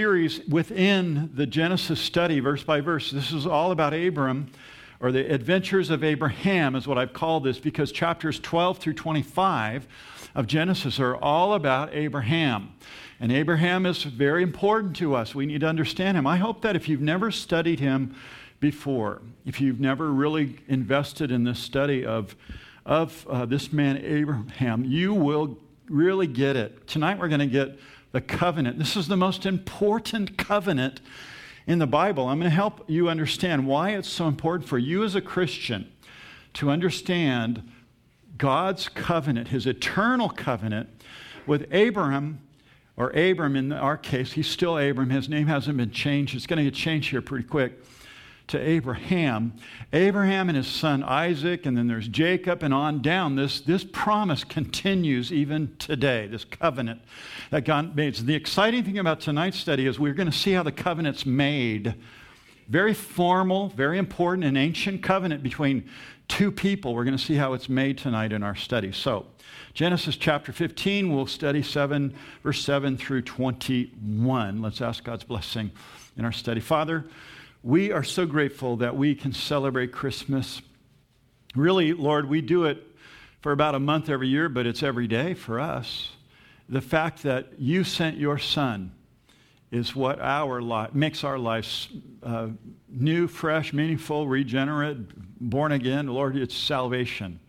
series within the Genesis study, verse by verse. This is all about Abram, or the adventures of Abraham, is what I've called this, because chapters 12 through 25 of Genesis are all about Abraham. And Abraham is very important to us. We need to understand him. I hope that if you've never studied him before, if you've never really invested in this study of, of uh, this man, Abraham, you will really get it. Tonight we're going to get the covenant. This is the most important covenant in the Bible. I'm going to help you understand why it's so important for you as a Christian to understand God's covenant, his eternal covenant with Abraham, or Abram in our case. He's still Abram. His name hasn't been changed. It's going to get changed here pretty quick to Abraham. Abraham and his son Isaac, and then there's Jacob, and on down. This, this promise continues even today, this covenant that God made. So the exciting thing about tonight's study is we're going to see how the covenant's made. Very formal, very important, an ancient covenant between two people. We're going to see how it's made tonight in our study. So, Genesis chapter 15, we'll study 7, verse 7 through 21. Let's ask God's blessing in our study. Father, we are so grateful that we can celebrate Christmas. Really, Lord, we do it for about a month every year, but it's every day for us. The fact that you sent your son is what our life makes our lives uh, new, fresh, meaningful, regenerate, born again. Lord, it's salvation.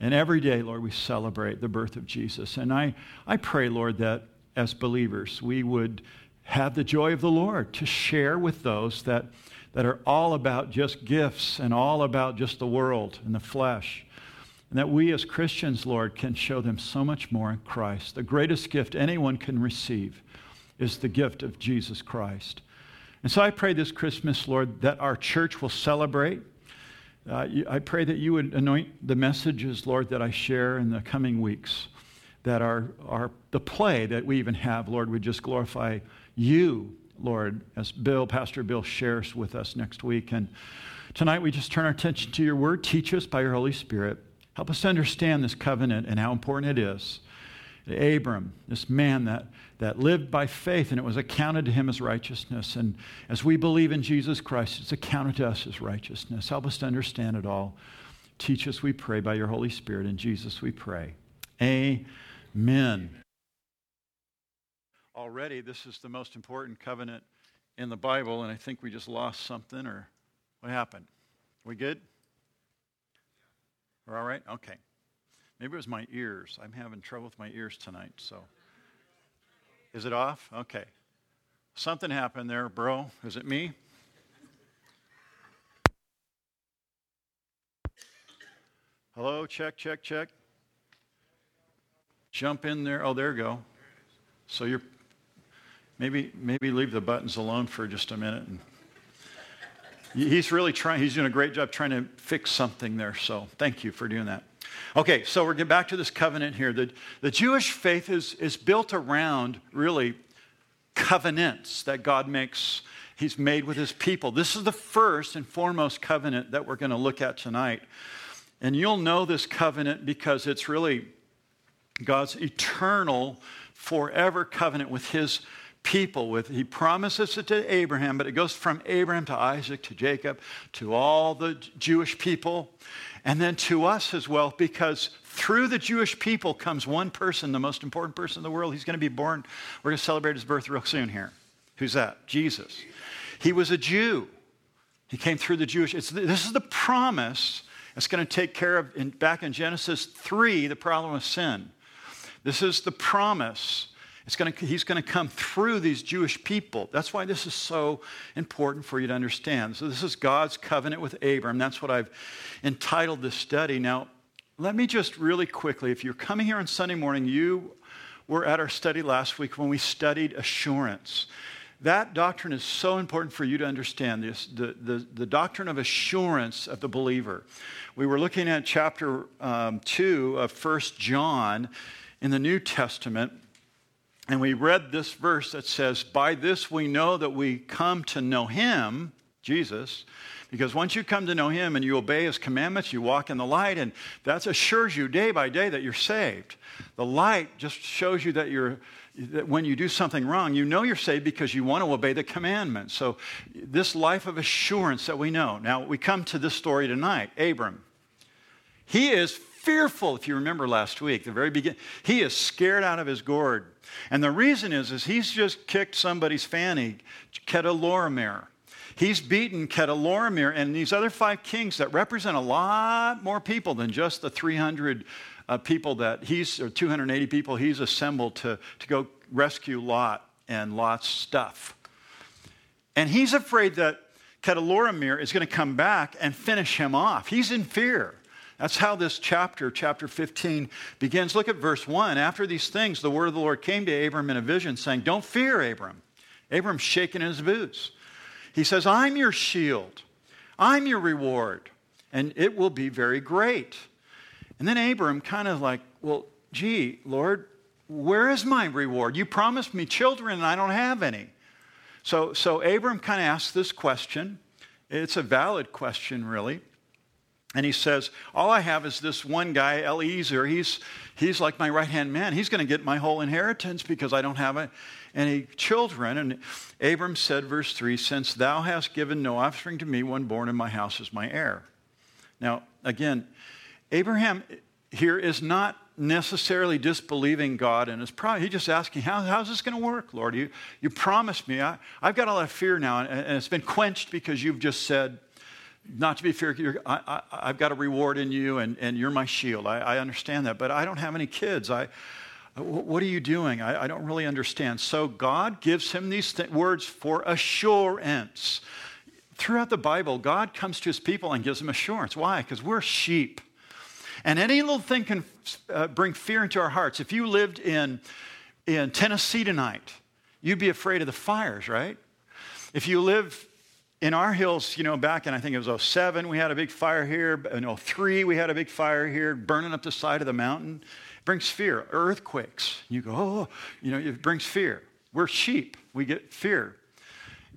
And every day, Lord, we celebrate the birth of Jesus. And I, I pray, Lord, that as believers, we would have the joy of the Lord to share with those that, that are all about just gifts and all about just the world and the flesh. And that we as Christians, Lord, can show them so much more in Christ. The greatest gift anyone can receive is the gift of Jesus Christ. And so I pray this Christmas, Lord, that our church will celebrate. Uh, I pray that you would anoint the messages, Lord, that I share in the coming weeks, that our, our, the play that we even have, Lord, would just glorify you, Lord, as Bill, Pastor Bill shares with us next week. And tonight we just turn our attention to your word. Teach us by your Holy Spirit. Help us understand this covenant and how important it is. Abram, this man that, that lived by faith, and it was accounted to him as righteousness. And as we believe in Jesus Christ, it's accounted to us as righteousness. Help us to understand it all. Teach us, we pray, by your Holy Spirit. In Jesus we pray. Amen already this is the most important covenant in the Bible, and I think we just lost something, or what happened? We good? We're all right? Okay. Maybe it was my ears. I'm having trouble with my ears tonight, so. Is it off? Okay. Something happened there, bro. Is it me? Hello, check, check, check. Jump in there. Oh, there you go. So you're Maybe, maybe leave the buttons alone for just a minute. And he's really trying, he's doing a great job trying to fix something there. So thank you for doing that. Okay, so we're getting back to this covenant here. The, the Jewish faith is, is built around really covenants that God makes, He's made with His people. This is the first and foremost covenant that we're going to look at tonight. And you'll know this covenant because it's really God's eternal, forever covenant with His people with he promises it to abraham but it goes from abraham to isaac to jacob to all the jewish people and then to us as well because through the jewish people comes one person the most important person in the world. He's going to be born. We're going to celebrate his birth real soon here. Who's that? Jesus. He was a jew. He came through the jewish this is the promise it's going to take care of in, back in genesis 3 the problem of sin. This is the promise gonna, he's going to come through these Jewish people. That's why this is so important for you to understand. So, this is God's covenant with Abram. That's what I've entitled this study. Now, let me just really quickly, if you're coming here on Sunday morning, you were at our study last week when we studied assurance. That doctrine is so important for you to understand this, the, the, the doctrine of assurance of the believer. We were looking at chapter um, 2 of First John in the New Testament. And we read this verse that says, By this we know that we come to know him, Jesus, because once you come to know him and you obey his commandments, you walk in the light, and that assures you day by day that you're saved. The light just shows you that you're, that when you do something wrong, you know you're saved because you want to obey the commandments. So, this life of assurance that we know. Now, we come to this story tonight Abram. He is fearful, if you remember last week, the very beginning. He is scared out of his gourd. And the reason is, is he's just kicked somebody's fanny, Chedorlaomer. He's beaten Chedorlaomer and these other five kings that represent a lot more people than just the 300 uh, people that he's, or 280 people he's assembled to, to go rescue Lot and Lot's stuff. And he's afraid that Chedorlaomer is going to come back and finish him off. He's in fear. That's how this chapter, chapter 15, begins. Look at verse 1. After these things, the word of the Lord came to Abram in a vision, saying, Don't fear, Abram. Abram's shaking his boots. He says, I'm your shield, I'm your reward, and it will be very great. And then Abram kind of like, well, gee, Lord, where is my reward? You promised me children and I don't have any. So, so Abram kind of asks this question. It's a valid question, really. And he says, All I have is this one guy, Eliezer. He's, he's like my right hand man. He's going to get my whole inheritance because I don't have any children. And Abram said, verse 3 Since thou hast given no offspring to me, one born in my house is my heir. Now, again, Abraham here is not necessarily disbelieving God and is probably he's just asking, How, how's this going to work, Lord? You, you promised me. I, have got a lot of fear now, and, and, it's been quenched because you've just said, not to be fearful, I, have got a reward in you, and, and you're my shield. I, I, understand that, but I don't have any kids. I, what are you doing? I, I don't really understand. So God gives him these th- words for assurance. Throughout the Bible, God comes to his people and gives them assurance. Why? Because we're sheep. And any little thing can uh, bring fear into our hearts. If you lived in, in Tennessee tonight, you'd be afraid of the fires, right? If you live in our hills, you know, back in I think it was 07, we had a big fire here. In 03, we had a big fire here burning up the side of the mountain. It brings fear. Earthquakes. You go, oh, you know, it brings fear. We're sheep. We get fear.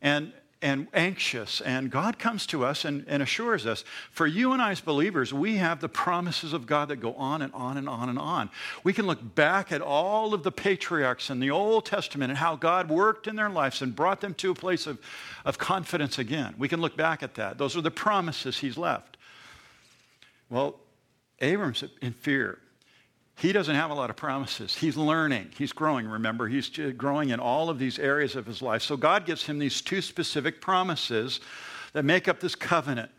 And and anxious. And God comes to us and, and, assures us. For you and I, as believers, we have the promises of God that go on and on and on and on. We can look back at all of the patriarchs in the Old Testament and how God worked in their lives and brought them to a place of, of confidence again. We can look back at that. Those are the promises He's left. Well, Abram's in fear he doesn't have a lot of promises. He's learning. He's growing, remember. He's growing in all of these areas of his life. So God gives him these two specific promises that make up this covenant.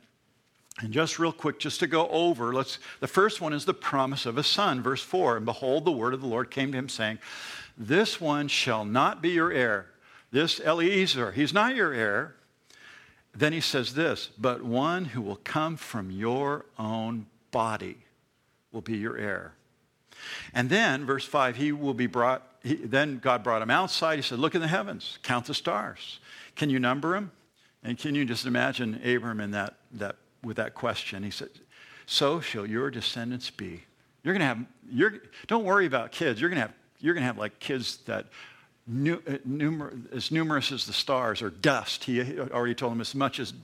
And just real quick, just to go over, let's the first one is the promise of a son, verse 4. And behold, the word of the Lord came to him, saying, This one shall not be your heir. This Eliezer, he's not your heir. Then he says this, but one who will come from your own body will be your heir. And then, verse 5, he will be brought, he, then God brought him outside. He said, Look in the heavens, count the stars. Can you number them? And can you just imagine Abram in that, that, with that question? He said, So shall your descendants be. You're going to have, you're, don't worry about kids. You're going to have, you're going to have like kids that Nu- uh, numer- as numerous as the stars or dust. He already told him as much as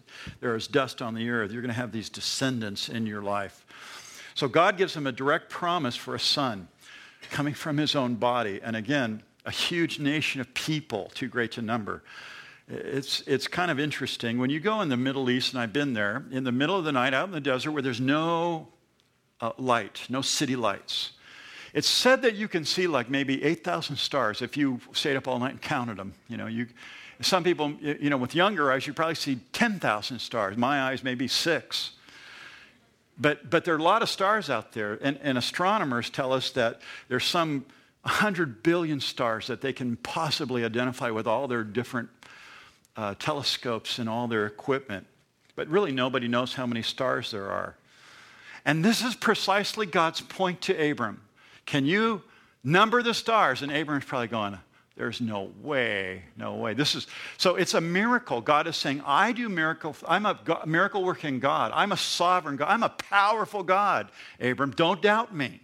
there is dust on the earth, you're going to have these descendants in your life. So God gives him a direct promise for a son coming from his own body. And again, a huge nation of people, too great to number. It's, it's kind of interesting. When you go in the Middle East, and I've been there, in the middle of the night out in the desert where there's no uh, light, no city lights, it's said that you can see like maybe 8,000 stars if you stayed up all night and counted them. You know, you, some people, you know, with younger eyes, you probably see 10,000 stars. My eyes, maybe six. But, but there are a lot of stars out there, and, and astronomers tell us that there's some 100 billion stars that they can possibly identify with all their different uh, telescopes and all their equipment. But really, nobody knows how many stars there are. And this is precisely God's point to Abram. Can you number the stars? And Abram's probably going, there's no way, no way. This is so it's a miracle. God is saying, I do miracle. I'm a God, miracle working God. I'm a sovereign God. I'm a powerful God. Abram, don't doubt me.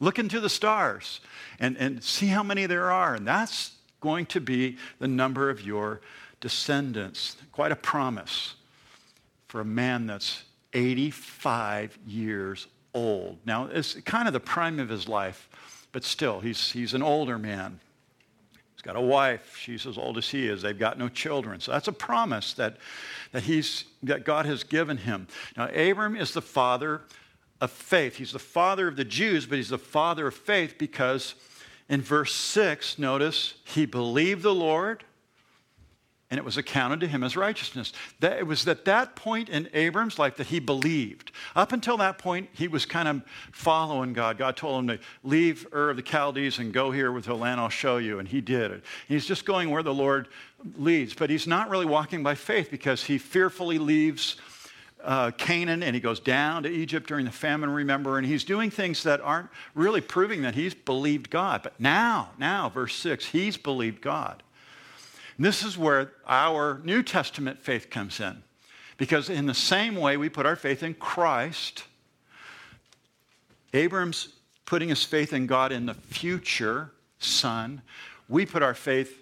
Look into the stars and, and see how many there are. And that's going to be the number of your descendants. Quite a promise for a man that's 85 years old. Now, it's kind of the prime of his life, but still, he's, he's an older man. He's got a wife. She's as old as he is. They've got no children. So that's a promise that, that, he's, that God has given him. Now, Abram is the father of faith. He's the father of the Jews, but he's the father of faith because in verse 6, notice, he believed the Lord and it was accounted to him as righteousness. That, it was at that point in Abram's life that he believed. Up until that point, he was kind of following God. God told him to leave Ur of the Chaldees and go here with the land I'll show you, and he did it. He's just going where the Lord leads, but he's not really walking by faith because he fearfully leaves uh, Canaan and he goes down to Egypt during the famine, remember, and he's doing things that aren't really proving that he's believed God. But now, now, verse 6, he's believed God. This is where our New Testament faith comes in. Because in the same way we put our faith in Christ, Abram's putting his faith in God in the future Son. We put our faith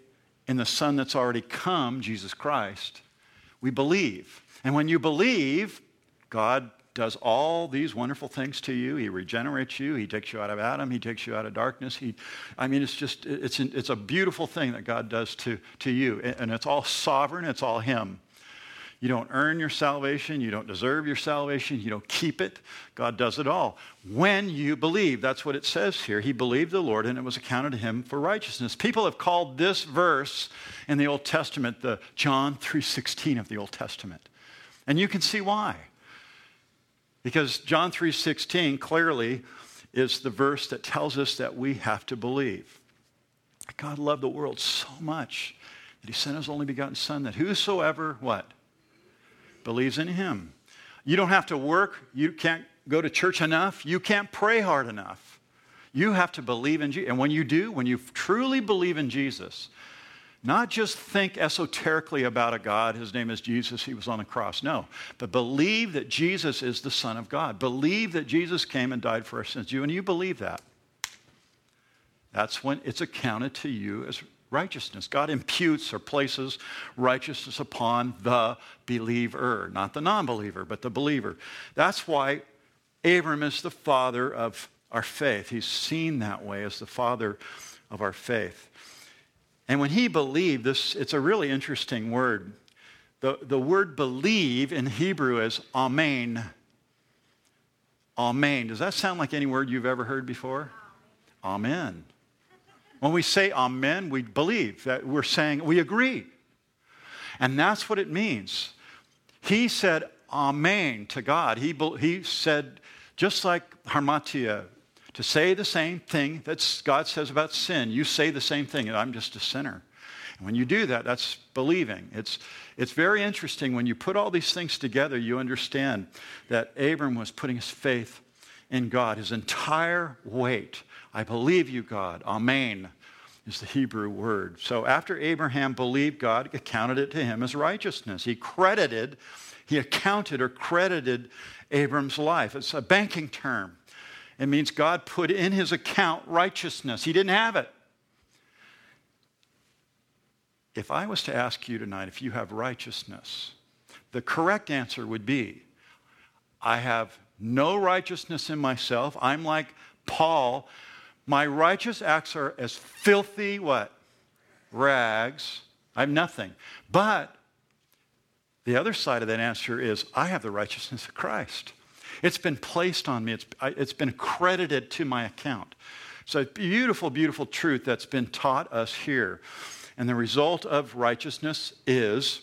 in the Son that's already come, Jesus Christ. We believe. And when you believe, God does all these wonderful things to you. He regenerates you. He takes you out of Adam. He takes you out of darkness. He, I mean, it's just, it's, it's a beautiful thing that God does to, to you. And it's all sovereign. It's all Him. You don't earn your salvation. You don't deserve your salvation. You don't keep it. God does it all. When you believe, that's what it says here. He believed the Lord and it was accounted to him for righteousness. People have called this verse in the Old Testament the John 3:16 of the Old Testament. And you can see why. Because John 3:16 clearly is the verse that tells us that we have to believe. God loved the world so much that he sent his only begotten son that whosoever what believes in him. You don't have to work, you can't go to church enough, you can't pray hard enough. You have to believe in Jesus. And when you do, when you truly believe in Jesus, not just think esoterically about a God, his name is Jesus, he was on the cross. No, but believe that Jesus is the Son of God. Believe that Jesus came and died for our sins. You and you believe that. That's when it's accounted to you as righteousness. God imputes or places righteousness upon the believer, not the non believer, but the believer. That's why Abram is the father of our faith. He's seen that way as the father of our faith. And when he believed, this, it's a really interesting word. The, the word believe in Hebrew is amen. Amen. Does that sound like any word you've ever heard before? Amen. When we say amen, we believe that we're saying we agree. And that's what it means. He said amen to God. He, he said, just like Hamartia to say the same thing that God says about sin. You say the same thing, I'm just a sinner. And when you do that, that's believing. It's, it's very interesting. When you put all these things together, you understand that Abram was putting his faith in God, his entire weight. I believe you, God. Amen is the Hebrew word. So after Abraham believed God, accounted it to him as righteousness. He credited, he accounted or credited Abram's life. It's a banking term. It means God put in his account righteousness. He didn't have it. If I was to ask you tonight if you have righteousness, the correct answer would be I have no righteousness in myself. I'm like Paul. My righteous acts are as filthy what? Rags. I have nothing. But the other side of that answer is I have the righteousness of Christ. It's been placed on me, it's, it's been credited to my account. So, beautiful, beautiful truth that's been taught us here. And the result of righteousness is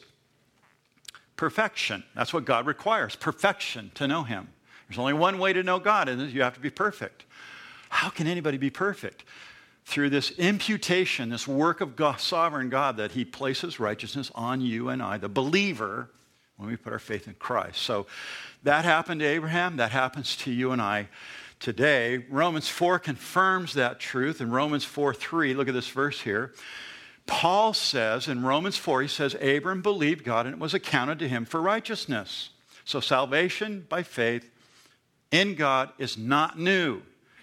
perfection. That's what God requires perfection to know Him. There's only one way to know God, and you have to be perfect. How can anybody be perfect? Through this imputation, this work of God, sovereign God, that He places righteousness on you and I, the believer, when we put our faith in Christ. So that happened to Abraham, that happens to you and I today. Romans 4 confirms that truth. In Romans 4 3, look at this verse here. Paul says in Romans 4, he says, Abram believed God and it was accounted to him for righteousness. So salvation by faith in God is not new.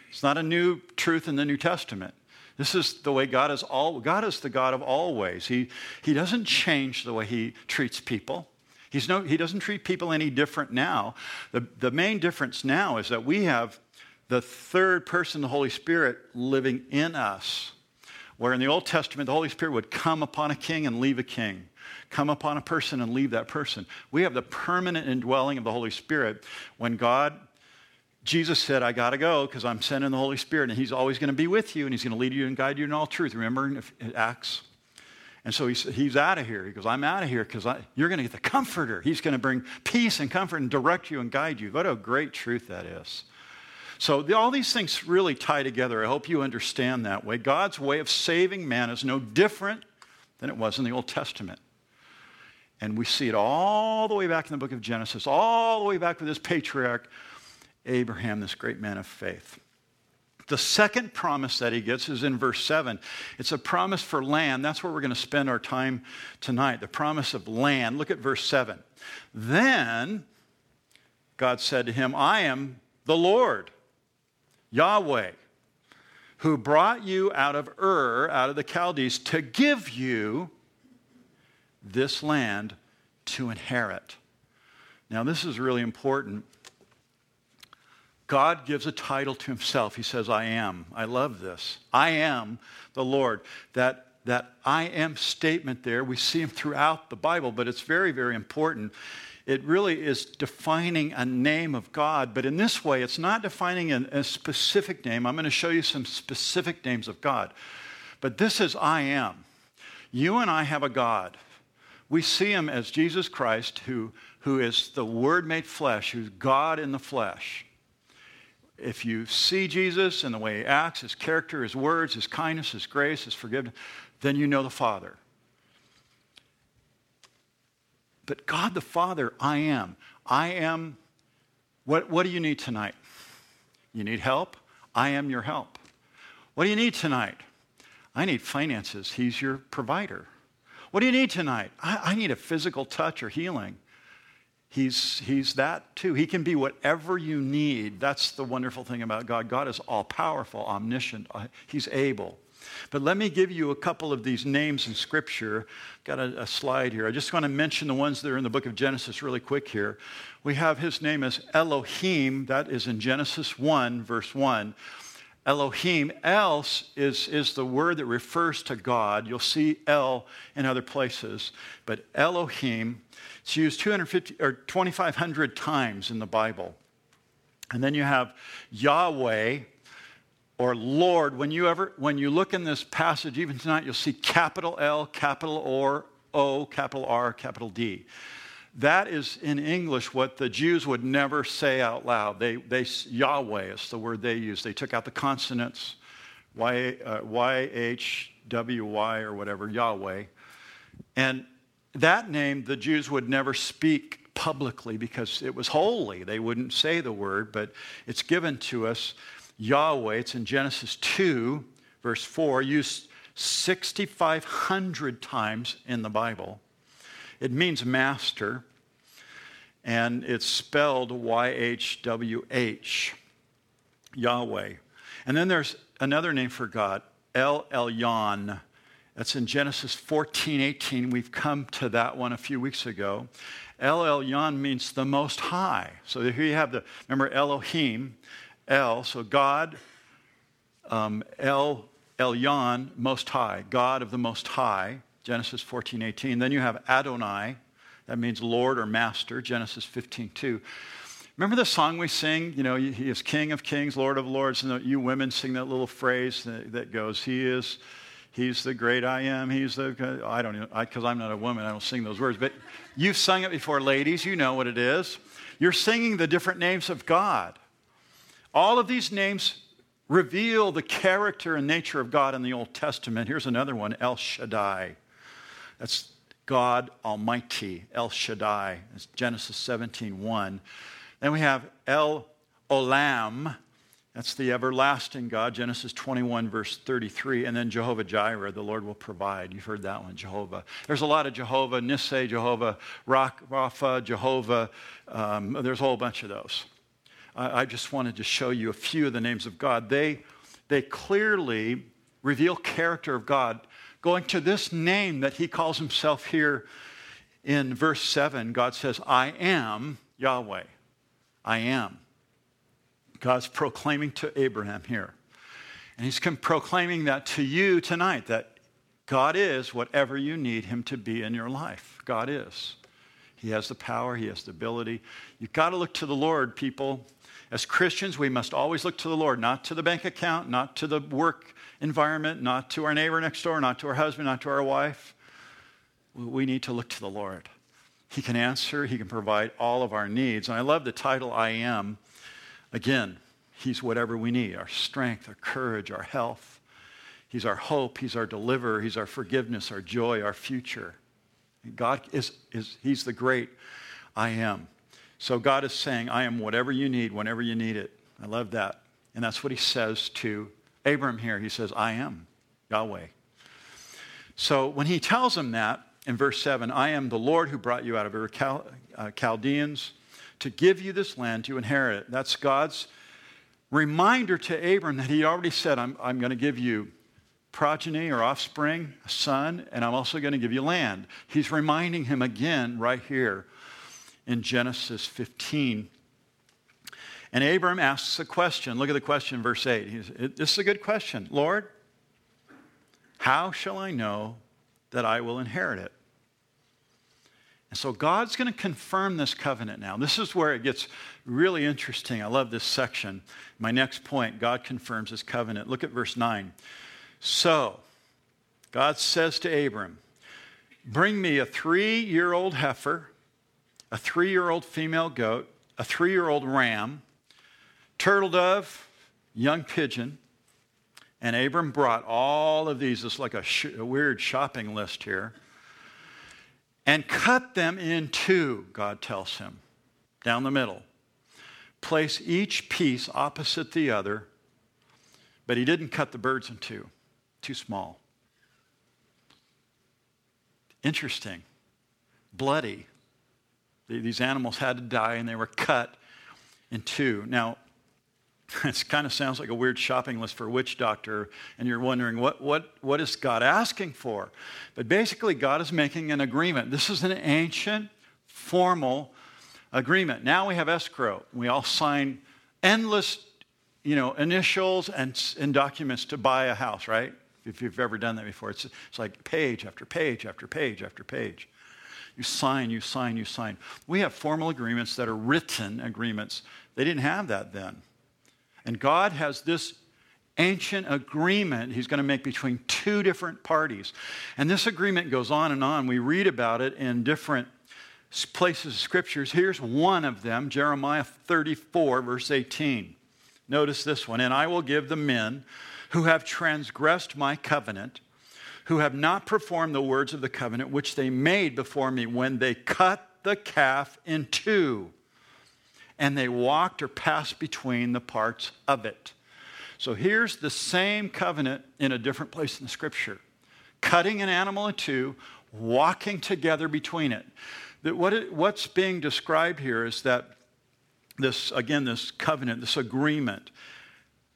It's not a new truth in the New Testament. This is the way God is all God is the God of all ways. He, he doesn't change the way he treats people. He's no, he doesn't treat people any different now. The, the main difference now is that we have the third person, the Holy Spirit, living in us. where in the Old Testament the Holy Spirit would come upon a king and leave a king, come upon a person and leave that person. We have the permanent indwelling of the Holy Spirit when God Jesus said, I got to go because I'm sending the Holy Spirit, and He's always going to be with you, and He's going to lead you and guide you in all truth. Remember Acts? And so he's, he's out of here. He goes, I'm out of here because you're going to get the comforter. He's going to bring peace and comfort and direct you and guide you. What a great truth that is. So the, all these things really tie together. I hope you understand that way. God's way of saving man is no different than it was in the Old Testament. And we see it all the way back in the book of Genesis, all the way back with this patriarch Abraham, this great man of faith. The second promise that he gets is in verse 7. It's a promise for land. That's where we're going to spend our time tonight. The promise of land. Look at verse 7. Then God said to him, I am the Lord, Yahweh, who brought you out of Ur, out of the Chaldees, to give you this land to inherit. Now, this is really important God gives a title to himself. He says, I am. I love this. I am the Lord. That, that I am statement there, we see him throughout the Bible, but it's very, very important. It really is defining a name of God, but in this way, it's not defining a, a specific name. I'm going to show you some specific names of God. But this is I am. You and I have a God. We see him as Jesus Christ, who, who is the Word made flesh, who's God in the flesh if you see Jesus and the way he acts, his character, his words, his kindness, his grace, his forgiveness, then you know the Father. But God the Father, I am. I am. What, what do you need tonight? You need help? I am your help. What do you need tonight? I need finances. He's your provider. What do you need tonight? I, I need a physical touch or healing. He's, he's that too. He can be whatever you need. That's the wonderful thing about God. God is all powerful, omniscient, uh, He's able. But let me give you a couple of these names in Scripture. Got a, a, slide here. I just want to mention the ones that are in the book of Genesis really quick here. We have his name as Elohim, that is in Genesis 1, verse 1. Elohim, else is, is the word that refers to God. You'll see El in other places. But Elohim, it's used 250 or 2,500 times in the Bible. And then you have Yahweh or Lord. When you ever when you look in this passage, even tonight, you'll see capital L, capital or O, capital R, capital D. That is in English what the Jews would never say out loud. They, they Yahweh is the word they use. They took out the consonants, Y, uh, Y-H, W-Y, or whatever, Yahweh. And that name the Jews would never speak publicly because it was holy. They wouldn't say the word, but it's given to us Yahweh. It's in Genesis 2, verse 4, used 6,500 times in the Bible. It means master, and it's spelled Y H W H, Yahweh. And then there's another name for God, El Elyon. That's in Genesis 14, 18. We've come to that one a few weeks ago. El Elyon means the Most High. So here you have the, remember Elohim, El, so God, um, El Elyon, Most High, God of the Most High, Genesis 14, 18. Then you have Adonai, that means Lord or Master, Genesis 15, 2. Remember the song we sing? You know, He is King of Kings, Lord of Lords, and you women sing that little phrase that goes, He is He's the great I am. He's the, I don't know, because I'm not a woman, I don't sing those words. But you've sung it before, ladies. You know what it is. You're singing the different names of God. All of these names reveal the character and nature of God in the Old Testament. Here's another one El Shaddai. That's God Almighty, El Shaddai. It's Genesis 17 1. Then we have El Olam. That's the everlasting God, Genesis 21, verse 33. And then Jehovah Jireh, the Lord will provide. You've heard that one, Jehovah. There's a lot of Jehovah, Nissi, Jehovah, Rapha, Jehovah. Um, there's a whole bunch of those. I, I just wanted to show you a few of the names of God. They, they clearly reveal character of God. Going to this name that he calls himself here in verse 7, God says, I am Yahweh. I am. God's proclaiming to Abraham here. And he's proclaiming that to you tonight that God is whatever you need him to be in your life. God is. He has the power, he has the ability. You've got to look to the Lord, people. As Christians, we must always look to the Lord, not to the bank account, not to the work environment, not to our neighbor next door, not to our husband, not to our wife. We need to look to the Lord. He can answer, He can provide all of our needs. And I love the title, I Am. Again, He's whatever we need our strength, our courage, our health. He's our hope, He's our deliverer, He's our forgiveness, our joy, our future. God is, is He's the great I am. So God is saying, I am whatever you need, whenever you need it. I love that. And that's what He says to Abram here. He says, I am Yahweh. So when He tells him that, in verse 7 I am the Lord who brought you out of Chal- uh, Chaldeans to give you this land to inherit it. That's God's reminder to Abram that he already said, I'm, I'm going to give you progeny or offspring, a son, and I'm also going to give you land. He's reminding him again right here in Genesis 15. And Abram asks a question. Look at the question, verse 8. He's, this is a good question. Lord, how shall I know that I will inherit it. And so God's going to confirm this covenant now. This is where it gets really interesting. I love this section. My next point God confirms his covenant. Look at verse 9. So, God says to Abram, Bring me a three year old heifer, a three year old female goat, a three year old ram, turtle dove, young pigeon, and Abram brought all of these, it's like a, sh- a weird shopping list here, and cut them in two, God tells him, down the middle. Place each piece opposite the other, but he didn't cut the birds in two, too small. Interesting. Bloody. These animals had to die and they were cut in two. Now, it kind of sounds like a weird shopping list for a witch doctor, and you're wondering what, what, what is God asking for? But basically, God is making an agreement. This is an ancient, formal agreement. Now we have escrow. We all sign endless you know, initials and, and documents to buy a house, right? If you've ever done that before, it's, it's like page after page after page after page. You sign, you sign, you sign. We have formal agreements that are written agreements. They didn't have that then. And God has this ancient agreement he's going to make between two different parties. And this agreement goes on and on. We read about it in different places of scriptures. Here's one of them Jeremiah 34, verse 18. Notice this one. And I will give the men who have transgressed my covenant, who have not performed the words of the covenant which they made before me when they cut the calf in two and they walked or passed between the parts of it. So here's the same covenant in a different place in the scripture cutting an animal in two, walking together between it. That what it, what's being described here is that this, again, this covenant, this agreement,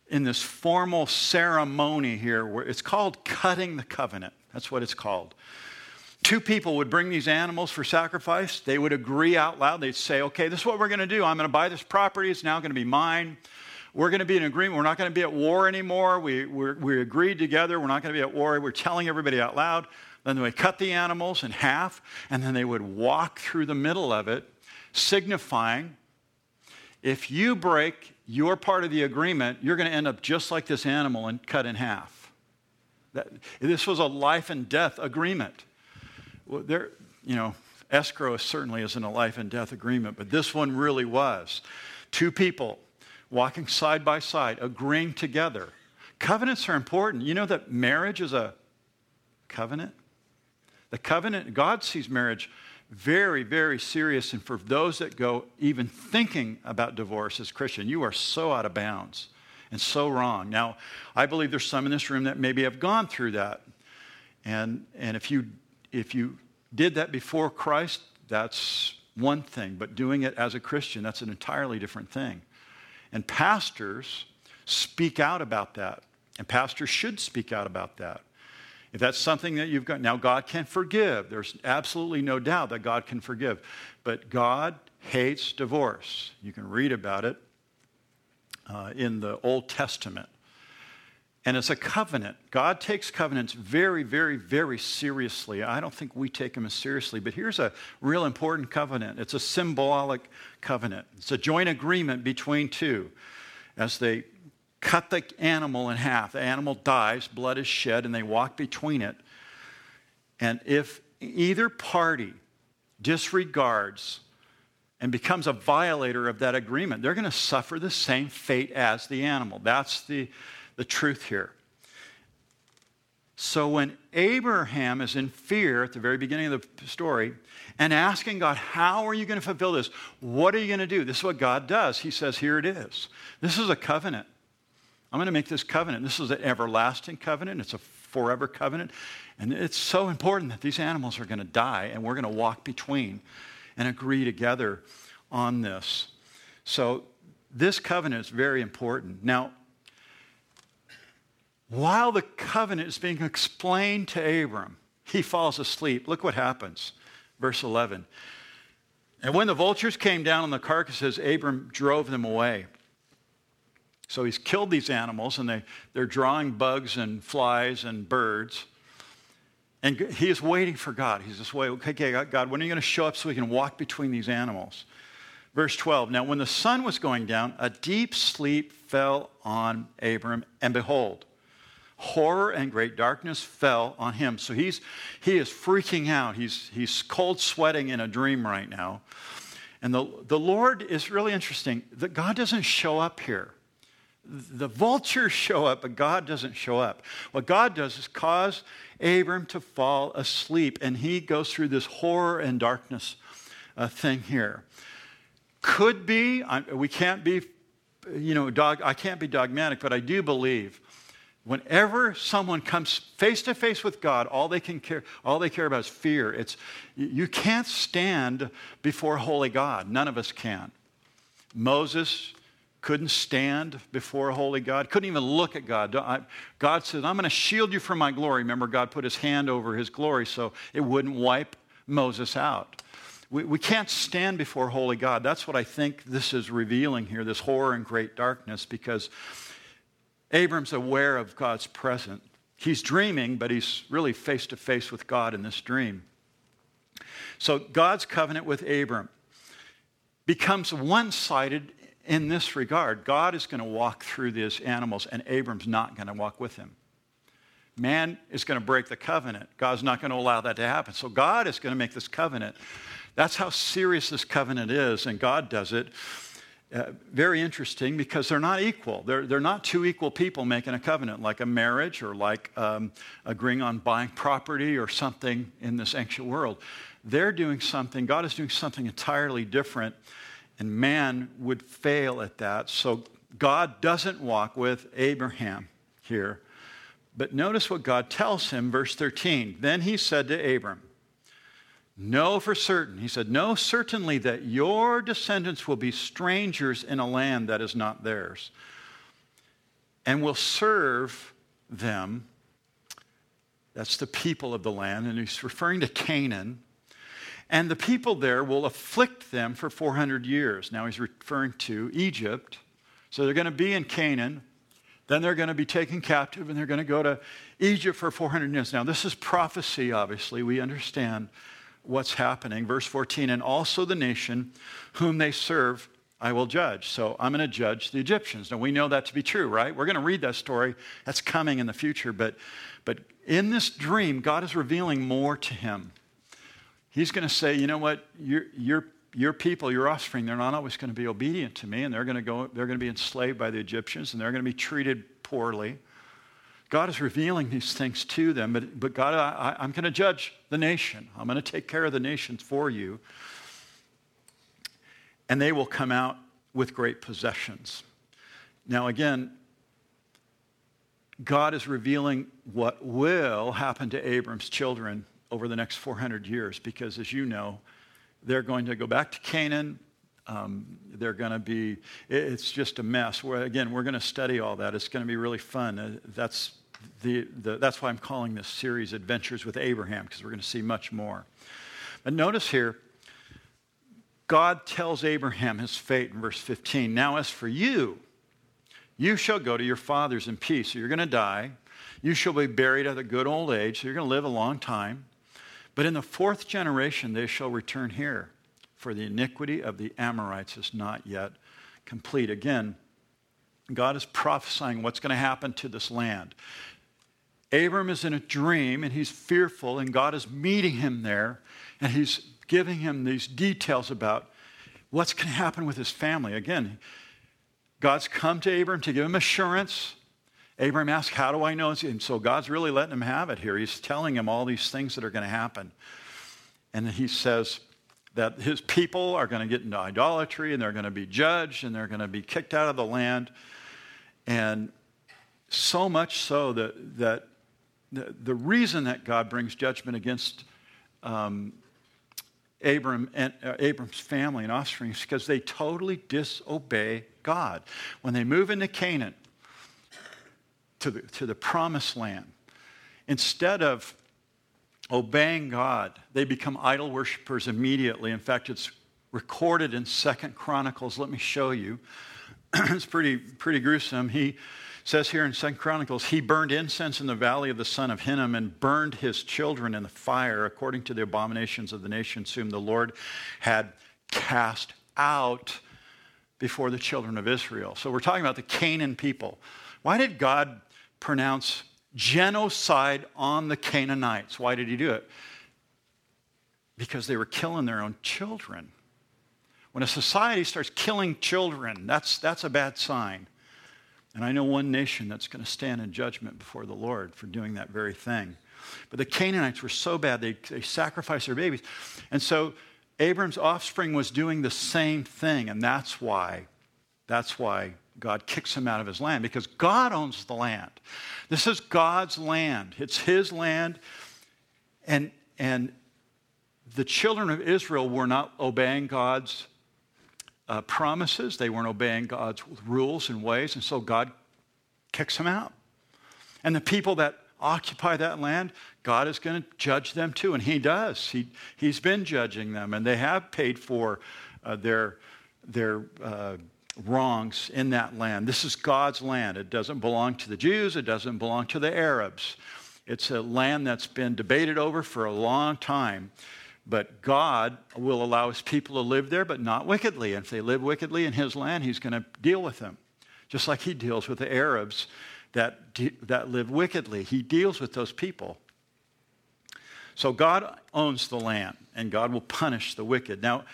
in this formal ceremony here, where it's called cutting the covenant. That's what it's called two people would bring these animals for sacrifice. They would agree out loud. They'd say, okay, this is what we're going to do. I'm going to buy this property. It's now going to be mine. We're going to be in agreement. We're not going to be at war anymore. We, we agreed together. We're not going to be at war. We're telling everybody out loud. Then they would cut the animals in half, and then they would walk through the middle of it, signifying if you break your part of the agreement, you're going to end up just like this animal and cut in half. That, this was a life and death agreement there, you know, escrow certainly isn't a life and death agreement, but this one really was. Two people walking side by side, agreeing together. Covenants are important. You know that marriage is a covenant? The covenant, God sees marriage very, very serious. And for those that go even thinking about divorce as Christian, you are so out of bounds and so wrong. Now, I believe there's some in this room that maybe have gone through that. And, and if you if you did that before Christ, that's one thing, but doing it as a Christian, that's an entirely different thing. And pastors speak out about that, and pastors should speak out about that. If that's something that you've got, now God can forgive. There's absolutely no doubt that God can forgive. But God hates divorce. You can read about it uh, in the Old Testament. And it's a covenant. God takes covenants very, very, very seriously. I don't think we take them as seriously, but here's a real important covenant. It's a symbolic covenant, it's a joint agreement between two. As they cut the animal in half, the animal dies, blood is shed, and they walk between it. And if either party disregards and becomes a violator of that agreement, they're going to suffer the same fate as the animal. That's the, the truth here. So when Abraham is in fear at the very beginning of the story and asking God, How are you going to fulfill this? What are you going to do? This is what God does. He says, Here it is. This is a covenant. I'm going to make this covenant. This is an everlasting covenant, it's a forever covenant. And it's so important that these animals are going to die and we're going to walk between and agree together on this. So, this covenant is very important. Now, while the covenant is being explained to Abram, he falls asleep. Look what happens. Verse 11. And when the vultures came down on the carcasses, Abram drove them away. So he's killed these animals, and they, they're drawing bugs and flies and birds. And he is waiting for God. He's just waiting, okay, God, when are you going to show up so we can walk between these animals? Verse 12 Now, when the sun was going down, a deep sleep fell on Abram, and behold, horror and great darkness fell on him. So he's, he is freaking out. He's, he's cold sweating in a dream right now. And the, the Lord is really interesting that God doesn't show up here. The vultures show up, but God doesn't show up. What God does is cause Abram to fall asleep, and he goes through this horror and darkness uh, thing here. Could be, I, we can't be, you know, dog, I can't be dogmatic, but I do believe whenever someone comes face to face with God, all they can care, all they care about is fear. It's you can't stand before holy God. None of us can. Moses couldn't stand before holy God, couldn't even look at God. God says, I'm going to shield you from my glory. Remember, God put his hand over his glory so it wouldn't wipe Moses out. We, we can't stand before holy God. That's what I think this is revealing here this horror and great darkness because Abram's aware of God's presence. He's dreaming, but he's really face to face with God in this dream. So God's covenant with Abram becomes one sided in this regard, God is going to walk through these animals, and Abram's not going to walk with him. Man is going to break the covenant. God's not going to allow that to happen. So God is going to make this covenant. That's how serious this covenant is, and God does it. Uh, very interesting because they're not equal. They're, they're not two equal people making a covenant, like a marriage or like um, agreeing on buying property or something in this ancient world. They're doing something, God is doing something entirely different and man would fail at that. So God doesn't walk with Abraham here. But notice what God tells him, verse 13. Then he said to Abram, Know for certain, he said, Know certainly that your descendants will be strangers in a land that is not theirs, and will serve them. That's the people of the land. And he's referring to Canaan. And the people there will afflict them for 400 years. Now he's referring to Egypt. So they're going to be in Canaan. Then they're going to be taken captive and they're going to go to Egypt for 400 years. Now, this is prophecy, obviously. We understand what's happening. Verse 14, and also the nation whom they serve I will judge. So I'm going to judge the Egyptians. Now we know that to be true, right? We're going to read that story. That's coming in the future. But, but in this dream, God is revealing more to him. He's going to say, you know what, your, your, your people, your offspring, they're not always going to be obedient to me, and they're going to go, they're going to be enslaved by the Egyptians, and they're going to be treated poorly. God is revealing these things to them, but, but God, I, I'm going to judge the nation. I'm going to take care of the nations for you. And they will come out with great possessions. Now, again, God is revealing what will happen to Abram's children over the next 400 years because, as you know, they're going to go back to Canaan. Um, they're going to be, it's just a mess. Again, we're going to study all that. It's going to be really fun. Uh, that's, the, the, that's why I'm calling this series Adventures with Abraham, because we're going to see much more. But notice here, God tells Abraham his fate in verse 15. Now, as for you, You shall go to your fathers in peace. So you're going to die. You shall be buried at a good old age. So you're going to live a long time. But in the fourth generation, they shall return here, for the iniquity of the Amorites is not yet complete. Again, God is prophesying what's going to happen to this land. Abram is in a dream and he's fearful, and God is meeting him there, and he's giving him these details about what's going to happen with his family. Again, God's come to Abram to give him assurance. Abram asks, How do I know? And so God's really letting him have it here. He's telling him all these things that are going to happen. And he says that his people are going to get into idolatry and they're going to be judged and they're going to be kicked out of the land. And so much so that, that the, the reason that God brings judgment against um, Abram and uh, Abram's family and offspring is because they totally disobey God. When they move into Canaan, to the, to the promised land, instead of obeying God, they become idol worshippers immediately. In fact, it's recorded in Second Chronicles. Let me show you. it's pretty, pretty gruesome. He says here in Second Chronicles, he burned incense in the valley of the son of Hinnom and burned his children in the fire according to the abominations of the nations whom the Lord had cast out before the children of Israel. So we're talking about the Canaan people. Why did God pronounce genocide on the Canaanites? Why did he do it? Because they were killing their own children. When a society starts killing children, that's, that's a bad sign. And I know one nation that's going to stand in judgment before the Lord for doing that very thing. But the Canaanites were so bad, they, they sacrificed their babies. And so Abram's offspring was doing the same thing, and that's why, that's why God kicks him out of his land, because God owns the land. This is God's land. It's his land. And, and the children of Israel were not obeying God's uh, promises. They weren't obeying God's rules and ways, and so God kicks them out. And the people that occupy that land, God is going to judge them too, and He does. He, he's been judging them, and they have paid for uh, their, their uh, wrongs in that land. This is God's land. It doesn't belong to the Jews, it doesn't belong to the Arabs. It's a land that's been debated over for a long time. But God will allow his people to live there, but not wickedly. And if they live wickedly in his land, he's going to deal with them, just like he deals with the Arabs that, that live wickedly. He deals with those people. So God owns the land, and God will punish the wicked. Now,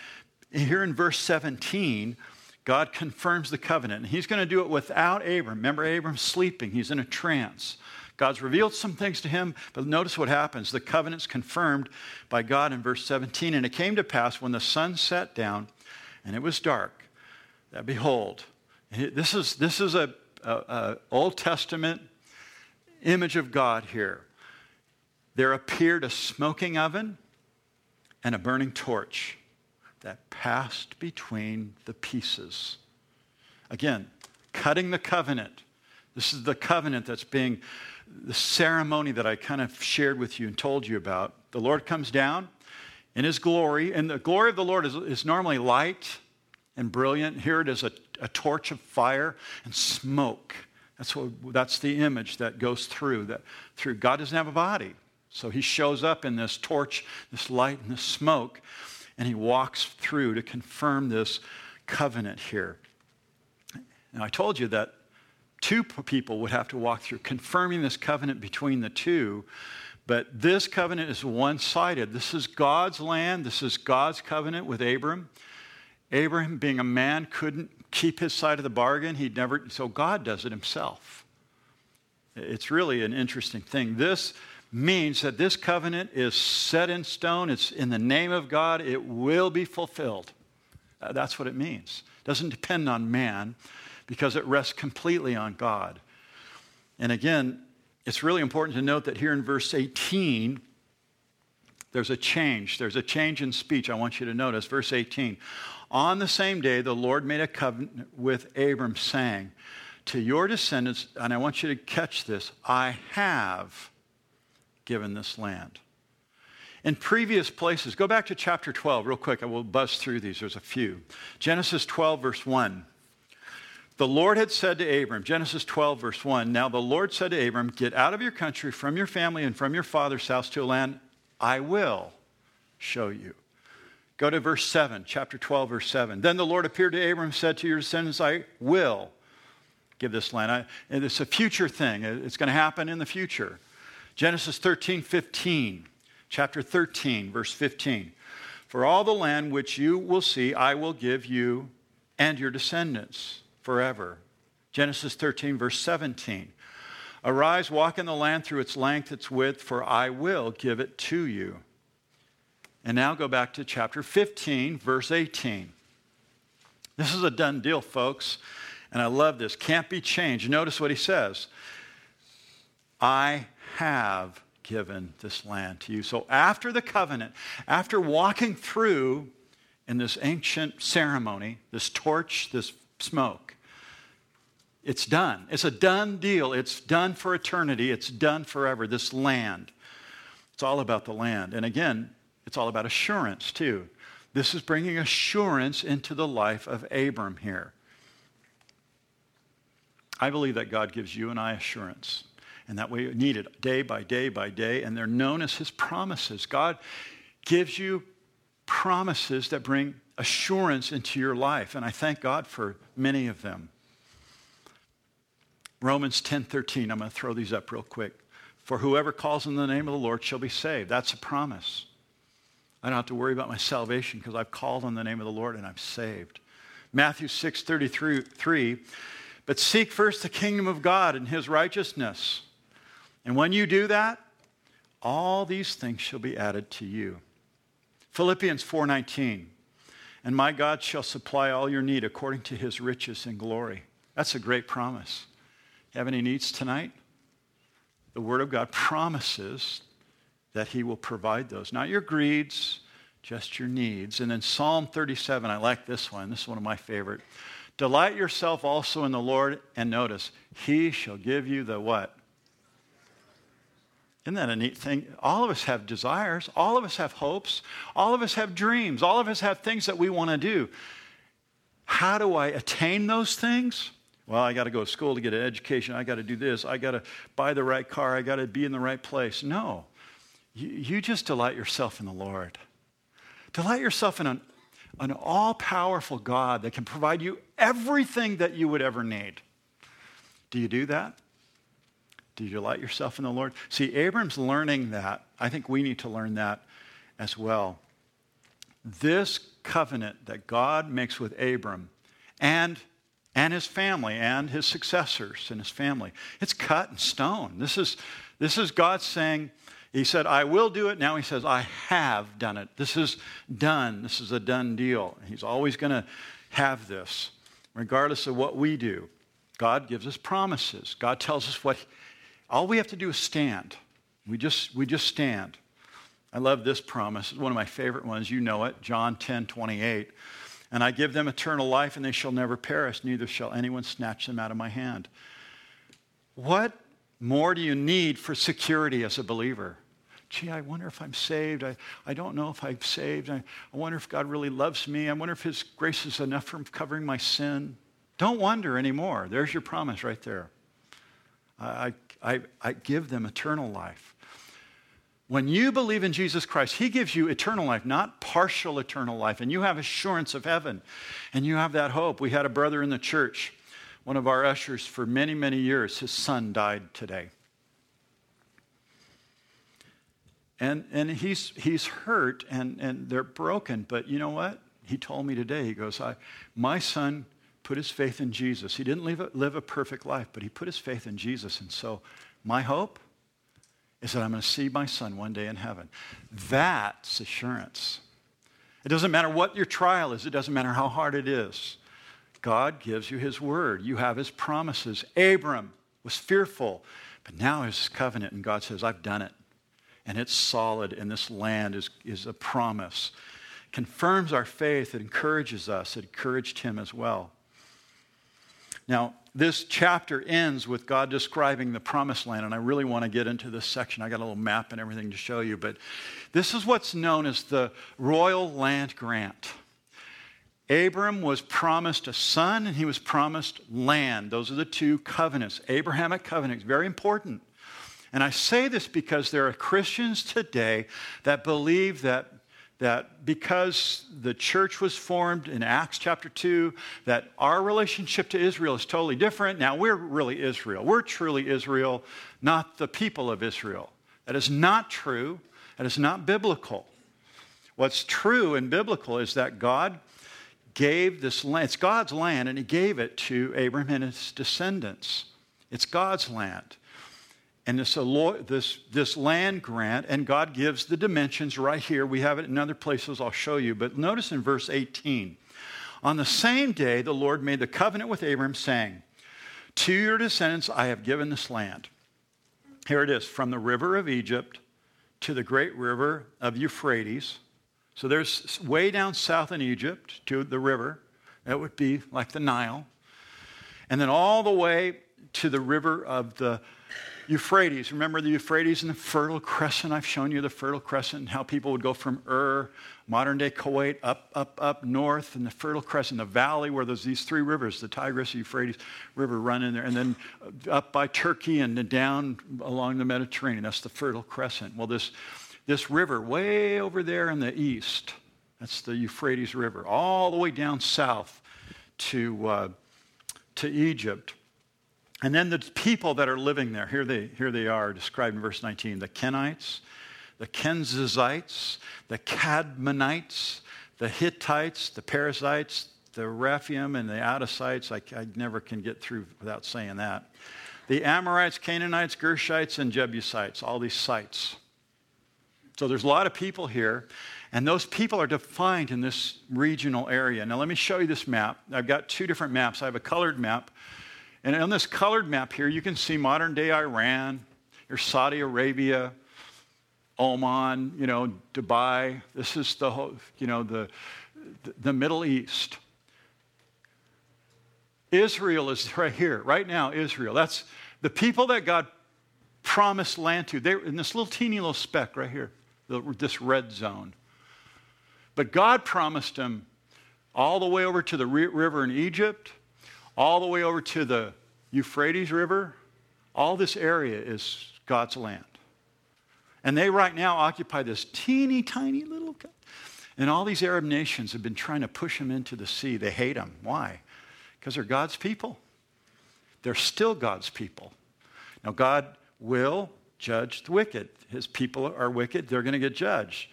here in verse 17, God confirms the covenant. And he's going to do it without Abram. Remember, Abram's sleeping, he's in a trance. God's revealed some things to him, but notice what happens. The covenant's confirmed by God in verse 17. And it came to pass when the sun set down and it was dark, that behold, this is, this is a, a, a Old Testament image of God here. There appeared a smoking oven and a burning torch that passed between the pieces. Again, cutting the covenant. This is the covenant that's being the ceremony that I kind of shared with you and told you about. The Lord comes down in his glory, and the glory of the Lord is, is normally light and brilliant. Here it is a, a torch of fire and smoke. That's, what, that's the image that goes through. That through God doesn't have a body. So he shows up in this torch, this light, and this smoke, and he walks through to confirm this covenant here. Now, I told you that two people would have to walk through, confirming this covenant between the two. But this covenant is one sided. This is God's land, this is God's covenant with Abram. Abraham, being a man, couldn't keep his side of the bargain. He'd never, so God does it himself. It's really an interesting thing. This means that this covenant is set in stone. It's in the name of God. It will be fulfilled. Uh, that's what it means. It doesn't depend on man because it rests completely on God. And again, it's really important to note that here in verse 18, there's a change. There's a change in speech. I want you to notice. Verse 18. On the same day, the Lord made a covenant with Abram, saying, To your descendants, and I want you to catch this, I have given this land. In previous places, go back to chapter 12 real quick. I will buzz through these. There's a few. Genesis 12, verse 1. The Lord had said to Abram, Genesis 12, verse 1, Now the Lord said to Abram, Get out of your country, from your family, and from your father's house to a land I will show you. Go to verse 7, chapter 12, verse 7. Then the Lord appeared to Abram and said to your descendants, I will give this land. I, it's a future thing, it's going to happen in the future. Genesis 13, 15, chapter 13, verse 15. For all the land which you will see, I will give you and your descendants forever. Genesis 13, verse 17. Arise, walk in the land through its length, its width, for I will give it to you. And now go back to chapter 15, verse 18. This is a done deal, folks. And I love this. Can't be changed. Notice what he says I have given this land to you. So after the covenant, after walking through in this ancient ceremony, this torch, this smoke, it's done. It's a done deal. It's done for eternity. It's done forever. This land. It's all about the land. And again, it's all about assurance, too. This is bringing assurance into the life of Abram here. I believe that God gives you and I assurance. And that we need it day by day by day. And they're known as his promises. God gives you promises that bring assurance into your life. And I thank God for many of them. Romans 10 13. I'm going to throw these up real quick. For whoever calls in the name of the Lord shall be saved. That's a promise. I don't have to worry about my salvation because I've called on the name of the Lord and I'm saved. Matthew 6 33. But seek first the kingdom of God and his righteousness. And when you do that, all these things shall be added to you. Philippians 4:19. And my God shall supply all your need according to his riches and glory. That's a great promise. Have any needs tonight? The word of God promises that he will provide those. Not your greeds, just your needs. And then Psalm 37, I like this one. This is one of my favorite. Delight yourself also in the Lord, and notice, he shall give you the what? Isn't that a neat thing? All of us have desires. All of us have hopes. All of us have dreams. All of us have things that we want to do. How do I attain those things? Well, I got to go to school to get an education. I got to do this. I got to buy the right car. I got to be in the right place. No. You, you just delight yourself in the Lord. Delight yourself in an, an all powerful God that can provide you everything that you would ever need. Do you do that? Do you delight yourself in the Lord? See, Abram's learning that. I think we need to learn that as well. This covenant that God makes with Abram and, and his family and his successors and his family, it's cut in stone. This is, this is God saying, he said, I will do it. Now he says, I have done it. This is done. This is a done deal. He's always going to have this, regardless of what we do. God gives us promises. God tells us what, all we have to do is stand. We just, we just stand. I love this promise. It's one of my favorite ones. You know it, John 10 28. And I give them eternal life, and they shall never perish, neither shall anyone snatch them out of my hand. What more do you need for security as a believer? gee, I wonder if I'm saved. I, I don't know if I'm saved. I, I wonder if God really loves me. I wonder if His grace is enough for covering my sin. Don't wonder anymore. There's your promise right there. I, I, I give them eternal life. When you believe in Jesus Christ, He gives you eternal life, not partial eternal life. And you have assurance of heaven. And you have that hope. We had a brother in the church, one of our ushers for many, many years. His son died today. And, and he's, he's hurt and, and they're broken. But you know what? He told me today, he goes, I, My son put his faith in Jesus. He didn't live a, live a perfect life, but he put his faith in Jesus. And so my hope is that I'm going to see my son one day in heaven. That's assurance. It doesn't matter what your trial is, it doesn't matter how hard it is. God gives you his word, you have his promises. Abram was fearful, but now his covenant, and God says, I've done it and it's solid, and this land is, is a promise. Confirms our faith, it encourages us, it encouraged him as well. Now, this chapter ends with God describing the promised land, and I really want to get into this section. I got a little map and everything to show you, but this is what's known as the royal land grant. Abram was promised a son and he was promised land. Those are the two covenants, Abrahamic covenants, very important. And I say this because there are Christians today that believe that, that because the church was formed in Acts chapter 2, that our relationship to Israel is totally different. Now, we're really Israel. We're truly Israel, not the people of Israel. That is not true. That is not biblical. What's true and biblical is that God gave this land, it's God's land, and He gave it to Abraham and his descendants. It's God's land. And this, this, this land grant, and God gives the dimensions right here. We have it in other places I'll show you. But notice in verse 18 On the same day, the Lord made the covenant with Abram, saying, To your descendants I have given this land. Here it is from the river of Egypt to the great river of Euphrates so there's way down south in Egypt to the river. That would be like the Nile. And then all the way to the river of the Euphrates. Remember the Euphrates and the Fertile Crescent? I've shown you the Fertile Crescent and how people would go from Ur, modern day Kuwait, up, up, up north, and the Fertile Crescent, the valley where there's these three rivers, the Tigris, Euphrates River run in there, and then up by Turkey and then down along the Mediterranean. That's the Fertile Crescent. Well, this this river way over there in the east. That's the Euphrates River, all the way down south to, uh, to Egypt. And then the people that are living there, here they, here they are described in verse 19 the Kenites, the Kenizzites, the Cadmonites, the Hittites, the Perizzites, the Rephaim, and the Adacites. I, I never can get through without saying that. The Amorites, Canaanites, Gershites, and Jebusites, all these sites. So there's a lot of people here, and those people are defined in this regional area. Now, let me show you this map. I've got two different maps. I have a colored map, and on this colored map here, you can see modern day Iran, or Saudi Arabia, Oman, you know, Dubai. This is the whole, you know, the, the Middle East. Israel is right here, right now, Israel. That's the people that God promised land to. They're in this little teeny little speck right here this red zone. But God promised them all the way over to the river in Egypt, all the way over to the Euphrates River. All this area is God's land. And they right now occupy this teeny tiny little. And all these Arab nations have been trying to push them into the sea. They hate them. Why? Because they're God's people. They're still God's people. Now, God will judge the wicked. His people are wicked, they're going to get judged.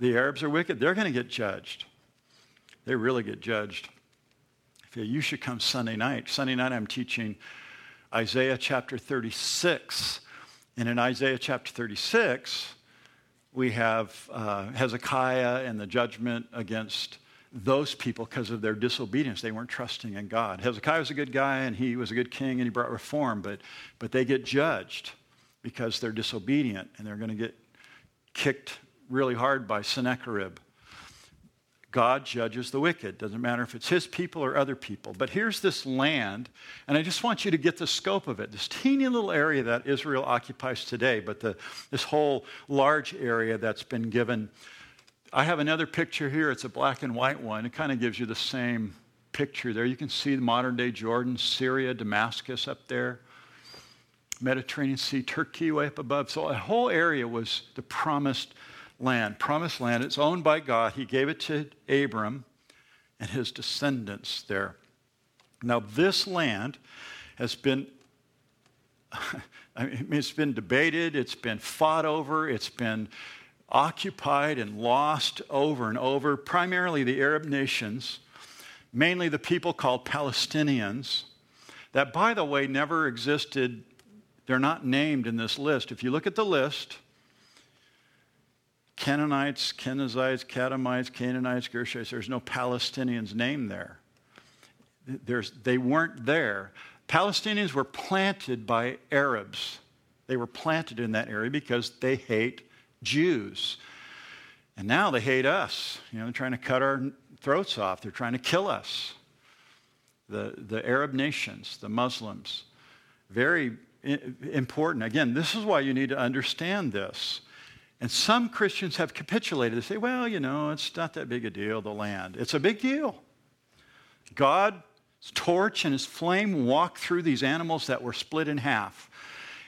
The Arabs are wicked, they're going to get judged. They really get judged. You should come Sunday night. Sunday night, I'm teaching Isaiah chapter 36. And in Isaiah chapter 36, we have uh, Hezekiah and the judgment against those people because of their disobedience. They weren't trusting in God. Hezekiah was a good guy and he was a good king and he brought reform, but, but they get judged because they're disobedient and they're going to get kicked really hard by Sennacherib. God judges the wicked. Doesn't matter if it's his people or other people. But here's this land, and I just want you to get the scope of it. This teeny little area that Israel occupies today, but the, this whole large area that's been given. I have another picture here. It's a black and white one. It kind of gives you the same picture there. You can see the modern day Jordan, Syria, Damascus up there. Mediterranean Sea, Turkey way up above. So a whole area was the promised land. Promised land. It's owned by God. He gave it to Abram and his descendants there. Now, this land has been. I mean, it's been debated, it's been fought over, it's been occupied and lost over and over, primarily the Arab nations, mainly the people called Palestinians, that, by the way, never existed they're not named in this list. If you look at the list, Canaanites, Kenizzites, Kadamites, Canaanites, Gershites, there's no Palestinians named there. There's, they weren't there. Palestinians were planted by Arabs. They were planted in that area because they hate Jews. And now they hate us. You know, they're trying to cut our throats off. They're trying to kill us. The, the Arab nations, the Muslims, very important. Again, this is why you need to understand this. And some Christians have capitulated. They say, well, you know, it's not that big a deal, the land. It's a big deal. God's torch and his flame walked through these animals that were split in half.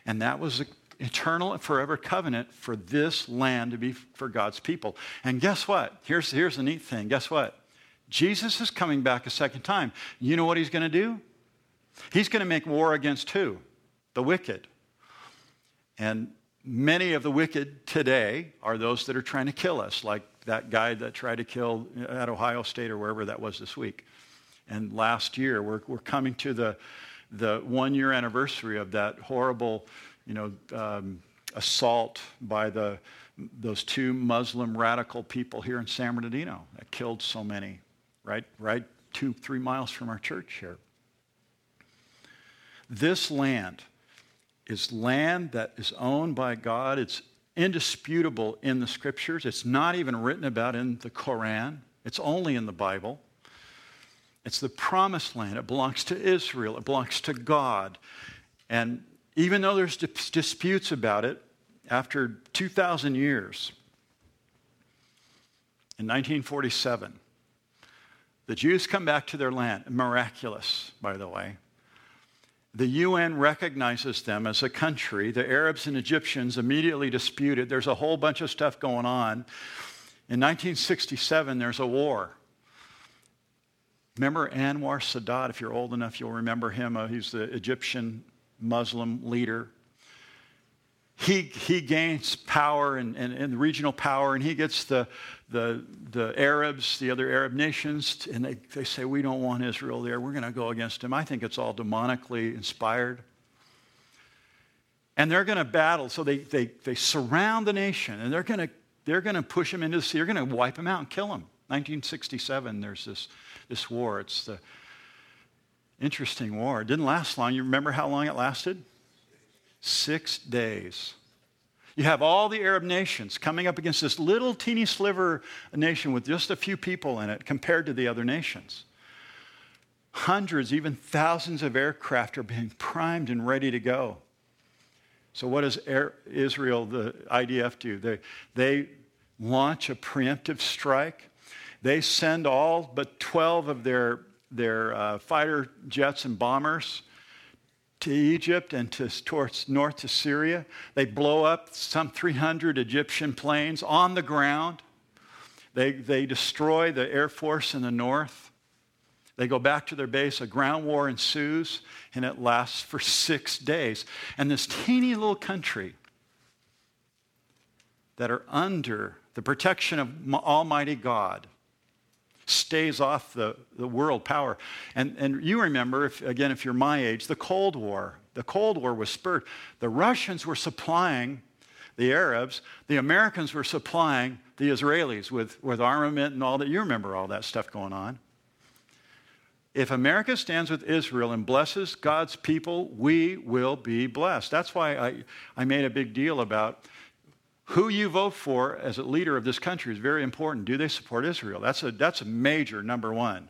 And that was an eternal and forever covenant for this land to be for God's people. And guess what? Here's, here's the neat thing. Guess what? Jesus is coming back a second time. You know what he's going to do? He's going to make war against who? The wicked. And many of the wicked today are those that are trying to kill us, like that guy that tried to kill at Ohio State or wherever that was this week. And last year, we're, we're coming to the, the one year anniversary of that horrible, you know, um, assault by the, those two Muslim radical people here in San Bernardino that killed so many, right, right two, three miles from our church here. This land is land that is owned by God. It's indisputable in the scriptures. It's not even written about in the Koran, it's only in the Bible. It's the promised land. It belongs to Israel, it belongs to God. And even though there's disputes about it, after 2,000 years, in 1947, the Jews come back to their land. Miraculous, by the way. The UN recognizes them as a country. The Arabs and Egyptians immediately disputed. There's a whole bunch of stuff going on. In 1967, there's a war. Remember Anwar Sadat? If you're old enough, you'll remember him. Uh, he's the Egyptian Muslim leader he, he gains power and, and, and, regional power, and he gets the, the, the Arabs, the other Arab nations, and they, they say, We don't want Israel there. We're going to go against him. I think it's all demonically inspired. And they're going to battle. So they, they, they surround the nation, and they're going to they're going to push him into the sea. They're going to wipe him out and kill him. 1967, there's this, this war. It's the interesting war. It didn't last long. You remember how long it lasted? Six days. You have all the Arab nations coming up against this little teeny sliver nation with just a few people in it compared to the other nations. Hundreds, even thousands of aircraft are being primed and ready to go. So, what does Israel, the IDF, do? They, they launch a preemptive strike. They send all but 12 of their, their uh, fighter jets and bombers to Egypt and to, towards north to Syria. They blow up some 300 Egyptian planes on the ground. They, they destroy the Air Force in the north. They go back to their base. A ground war ensues, and it lasts for six days. And this teeny little country that are under the protection of Almighty God stays off the, the world power. And, and you remember, if, again, if you're my age, the Cold War. The Cold War was spurred. The Russians were supplying the Arabs, the Americans were supplying the Israelis with, with armament and all that. You remember all that stuff going on. If America stands with Israel and blesses God's people, we will be blessed. That's why I, I made a big deal about who you vote for as a leader of this country is very important. Do they support Israel? That's a, that's a major number one.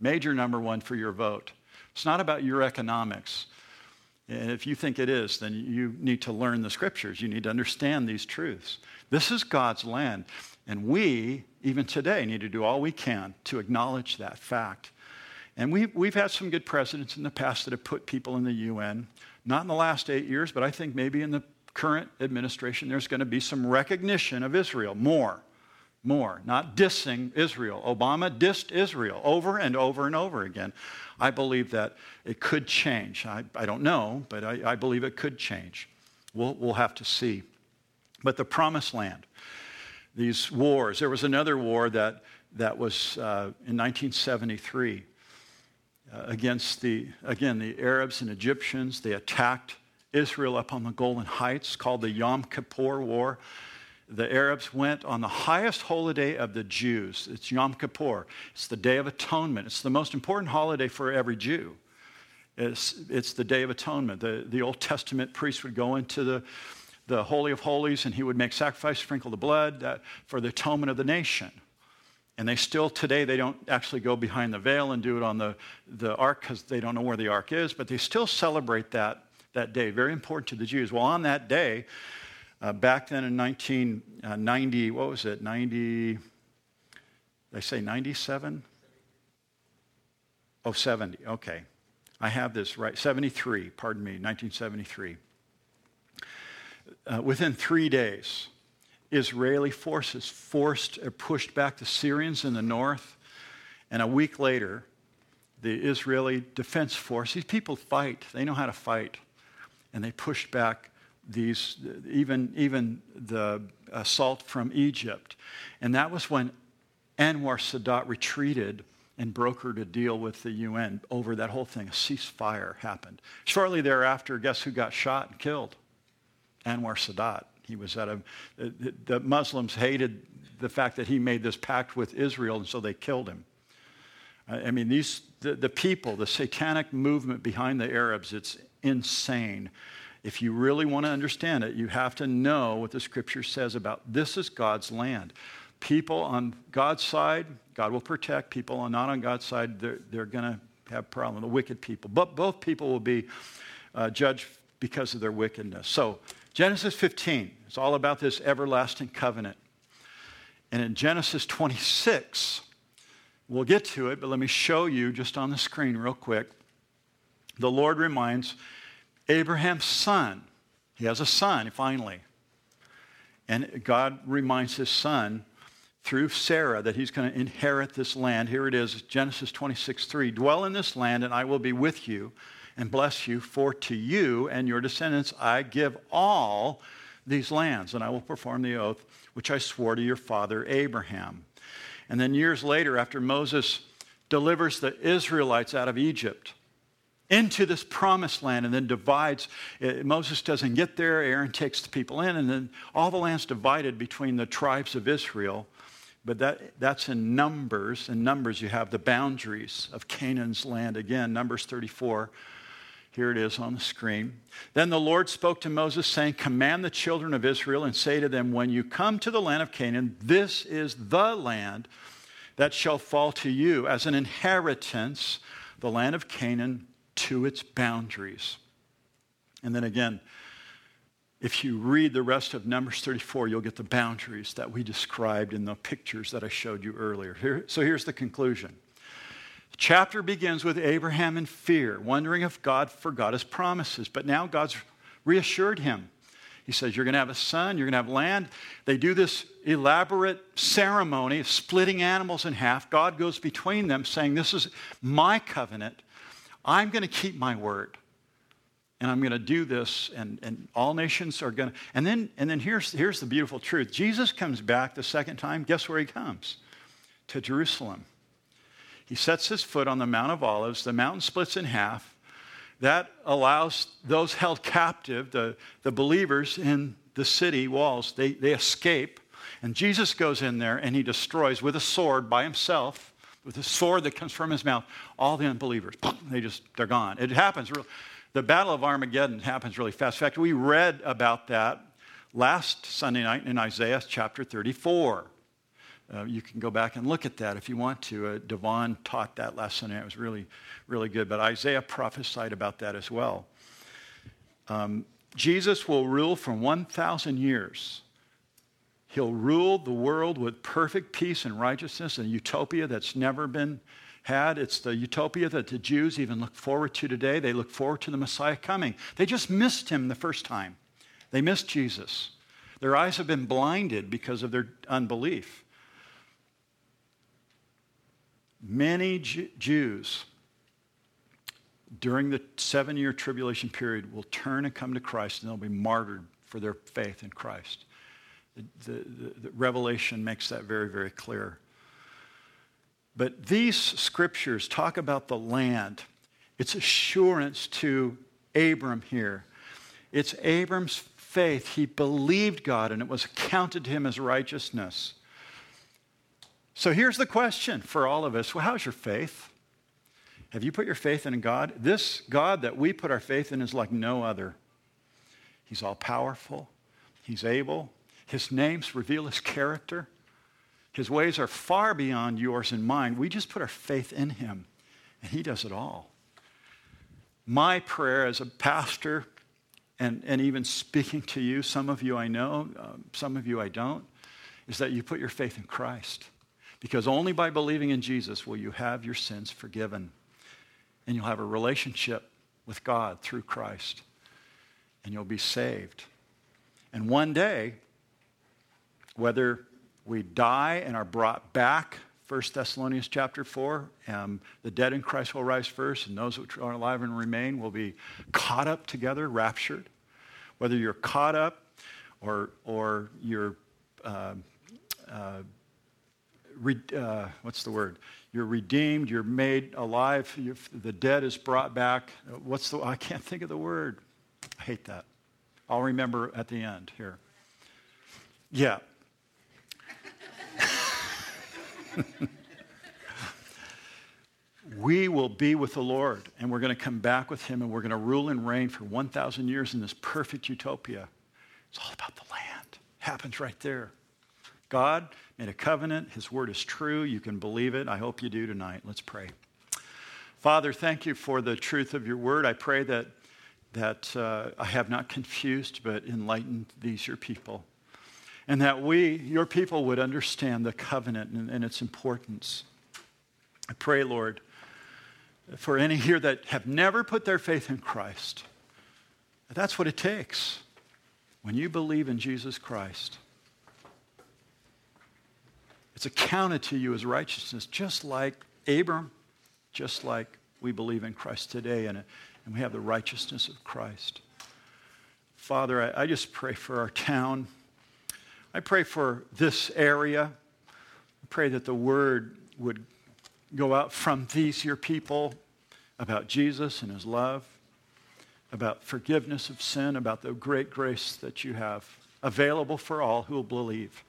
Major number one for your vote. It's not about your economics. And if you think it is, then you need to learn the scriptures. You need to understand these truths. This is God's land. And we, even today, need to do all we can to acknowledge that fact. And we, we've had some good presidents in the past that have put people in the UN. Not in the last eight years, but I think maybe in the current administration, there's going to be some recognition of Israel. More. More. Not dissing Israel. Obama dissed Israel over and over and over again. I believe that it could change. I, I don't know, but I, I believe it could change. We'll, we'll have to see. But the promised land, these wars, there was another war that, that was uh, in 1973 uh, against the, again, the Arabs and Egyptians. They attacked Israel up on the Golan Heights, called the Yom Kippur War. The Arabs went on the highest holiday of the Jews. It's Yom Kippur. It's the Day of Atonement. It's the most important holiday for every Jew. It's, it's the Day of Atonement. The, the Old Testament priest would go into the, the Holy of Holies and he would make sacrifice, sprinkle the blood uh, for the atonement of the nation. And they still, today, they don't actually go behind the veil and do it on the, the ark because they don't know where the ark is, but they still celebrate that that day, very important to the Jews. Well, on that day, uh, back then in 1990, uh, what was it, 90, did I say 97? Oh, 70. Okay. I have this right. 73, pardon me, 1973. Uh, within three days, Israeli forces forced or pushed back the Syrians in the north. And a week later, the Israeli Defense Force, these people fight, they know how to fight. And they pushed back these, even, even the assault from Egypt. And that was when Anwar Sadat retreated and brokered a deal with the UN over that whole thing. A ceasefire happened. Shortly thereafter, guess who got shot and killed? Anwar Sadat. He was at a, the Muslims hated the fact that he made this pact with Israel, and so they killed him. I mean, these, the, the people, the satanic movement behind the Arabs, it's insane. If you really want to understand it, you have to know what the scripture says about this is God's land. People on God's side, God will protect. People on not on God's side, they're, they're going to have problem. The wicked people. But both people will be uh, judged because of their wickedness. So, Genesis 15 is all about this everlasting covenant. And in Genesis 26, we'll get to it, but let me show you just on the screen real quick. The Lord reminds Abraham's son. He has a son, finally. And God reminds his son through Sarah that he's going to inherit this land. Here it is Genesis 26 3. Dwell in this land, and I will be with you and bless you, for to you and your descendants I give all these lands, and I will perform the oath which I swore to your father Abraham. And then years later, after Moses delivers the Israelites out of Egypt, into this promised land and then divides. Uh, Moses doesn't get there. Aaron takes the people in, and then all the land's divided between the tribes of Israel. But that, that's in Numbers. In Numbers, you have the boundaries of Canaan's land. Again, Numbers 34. Here it is on the screen. Then the Lord spoke to Moses, saying, Command the children of Israel and say to them, When you come to the land of Canaan, this is the land that shall fall to you as an inheritance, the land of Canaan to its boundaries. And then again, if you read the rest of Numbers 34, you'll get the boundaries that we described in the pictures that I showed you earlier. Here, so here's the conclusion. The chapter begins with Abraham in fear, wondering if God forgot his promises. But now God's reassured him. He says, You're going to have a son, you're going to have land. They do this elaborate ceremony of splitting animals in half. God goes between them, saying, This is my covenant. I'm going to keep my word and I'm going to do this, and, and all nations are going to. And then, and then here's, here's the beautiful truth Jesus comes back the second time. Guess where he comes? To Jerusalem. He sets his foot on the Mount of Olives. The mountain splits in half. That allows those held captive, the, the believers in the city walls, they, they escape. And Jesus goes in there and he destroys with a sword by himself, with a sword that comes from his mouth, all the unbelievers. They just, they're gone. It happens the Battle of Armageddon happens really fast. In fact, we read about that last Sunday night in Isaiah chapter 34. Uh, you can go back and look at that if you want to. Uh, Devon taught that last Sunday. It was really, really good. But Isaiah prophesied about that as well. Um, Jesus will rule for 1,000 years. He'll rule the world with perfect peace and righteousness and utopia that's never been had. It's the utopia that the Jews even look forward to today. They look forward to the Messiah coming. They just missed him the first time. They missed Jesus. Their eyes have been blinded because of their unbelief. Many Jews during the seven year tribulation period will turn and come to Christ and they'll be martyred for their faith in Christ. The, the, the, Revelation makes that very, very clear. But these scriptures talk about the land. It's assurance to Abram here. It's Abram's faith. He believed God and it was counted to him as righteousness. So here's the question for all of us well, how's your faith? Have you put your faith in God? This God that we put our faith in is like no other. He's all powerful, He's able. His names reveal His character. His ways are far beyond yours and mine. We just put our faith in Him, and He does it all. My prayer as a pastor, and, and even speaking to you, some of you I know, um, some of you I don't, is that you put your faith in Christ. Because only by believing in Jesus will you have your sins forgiven. and you'll have a relationship with God through Christ, and you'll be saved. And one day, whether we die and are brought back 1 Thessalonians chapter 4, um, the dead in Christ will rise first, and those which are alive and remain will be caught up together, raptured. Whether you're caught up or, or you're, uh, uh, re, uh, what's the word? You're redeemed, you're made alive, you're, the dead is brought back. What's the, I can't think of the word. I hate that. I'll remember at the end here. Yeah, we will be with the Lord and we're going to come back with him and we're going to rule and reign for 1,000 years in this perfect utopia. It's all about the land. Happens right there. God made a covenant. His word is true. You can believe it. I hope you do tonight. Let's pray. Father, thank you for the truth of your word. I pray that, that uh, I have not confused but enlightened these, your people and that we, your people, would understand the covenant and, and its importance. I pray, Lord, for any here that have never put their faith in Christ. That's what it takes when you believe in Jesus Christ. It's accounted to you as righteousness, just like Abram, just like we believe in Christ today, and, and we have the righteousness of Christ. Father, I, I just pray for our town. I pray for this area. I pray that the word would go out from these your people about Jesus and his love, about forgiveness of sin, about the great grace that you have available for all who will believe.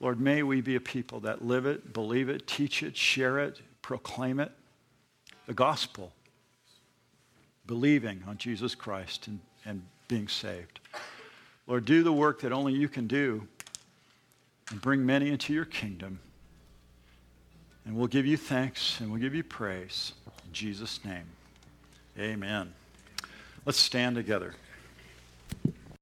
Lord, may we be a people that live it, believe it, teach it, share it, proclaim it. The gospel, believing on Jesus Christ and, and being saved. Lord, do the work that only you can do and bring many into your kingdom. And we'll give you thanks and we'll give you praise. In Jesus' name, amen. Let's stand together.